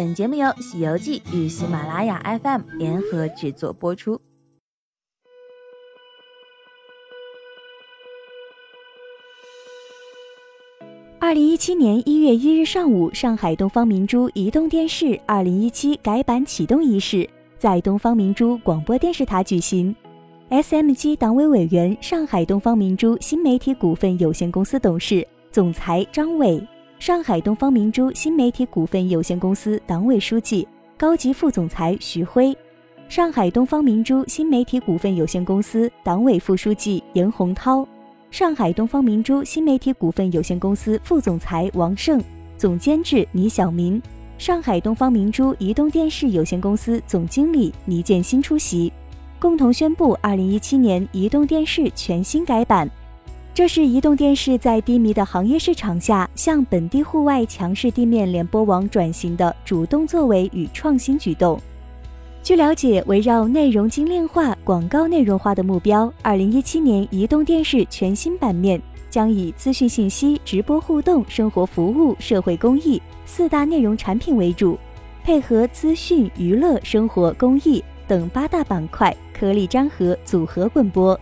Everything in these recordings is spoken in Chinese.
本节目由《西游记》与喜马拉雅 FM 联合制作播出。二零一七年一月一日上午，上海东方明珠移动电视二零一七改版启动仪式在东方明珠广播电视塔举行。SMG 党委委员、上海东方明珠新媒体股份有限公司董事、总裁张伟，上海东方明珠新媒体股份有限公司党委书记、高级副总裁徐辉，上海东方明珠新媒体股份有限公司党委副书记严洪涛。上海东方明珠新媒体股份有限公司副总裁王胜，总监制倪晓明，上海东方明珠移动电视有限公司总经理倪建新出席，共同宣布二零一七年移动电视全新改版。这是移动电视在低迷的行业市场下，向本地户外强势地面联播网转型的主动作为与创新举动。据了解，围绕内容精炼化、广告内容化的目标，二零一七年移动电视全新版面将以资讯信息、直播互动、生活服务、社会公益四大内容产品为主，配合资讯、娱乐、生活、公益等八大板块，颗粒粘合、组合滚播。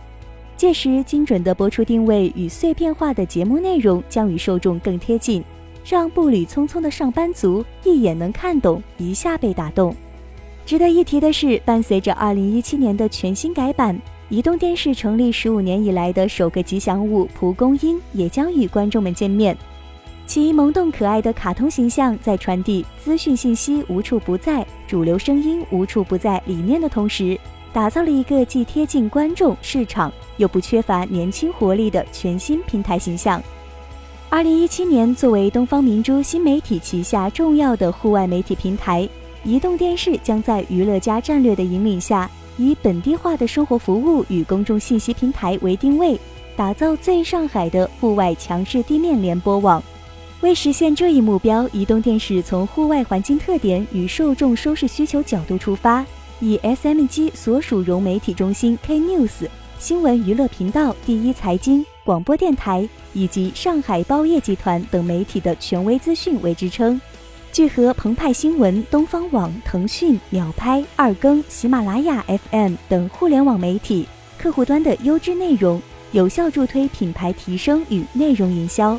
届时，精准的播出定位与碎片化的节目内容将与受众更贴近，让步履匆匆的上班族一眼能看懂，一下被打动。值得一提的是，伴随着2017年的全新改版，移动电视成立十五年以来的首个吉祥物蒲公英也将与观众们见面。其萌动可爱的卡通形象，在传递资讯信息无处不在、主流声音无处不在理念的同时，打造了一个既贴近观众市场，又不缺乏年轻活力的全新平台形象。2017年，作为东方明珠新媒体旗下重要的户外媒体平台。移动电视将在娱乐家战略的引领下，以本地化的生活服务与公众信息平台为定位，打造最上海的户外强势地面联播网。为实现这一目标，移动电视从户外环境特点与受众收视需求角度出发，以 SMG 所属融媒体中心 K News、新闻娱乐频道、第一财经广播电台以及上海报业集团等媒体的权威资讯为支撑。聚合澎湃新闻、东方网、腾讯、秒拍、二更、喜马拉雅 FM 等互联网媒体客户端的优质内容，有效助推品牌提升与内容营销。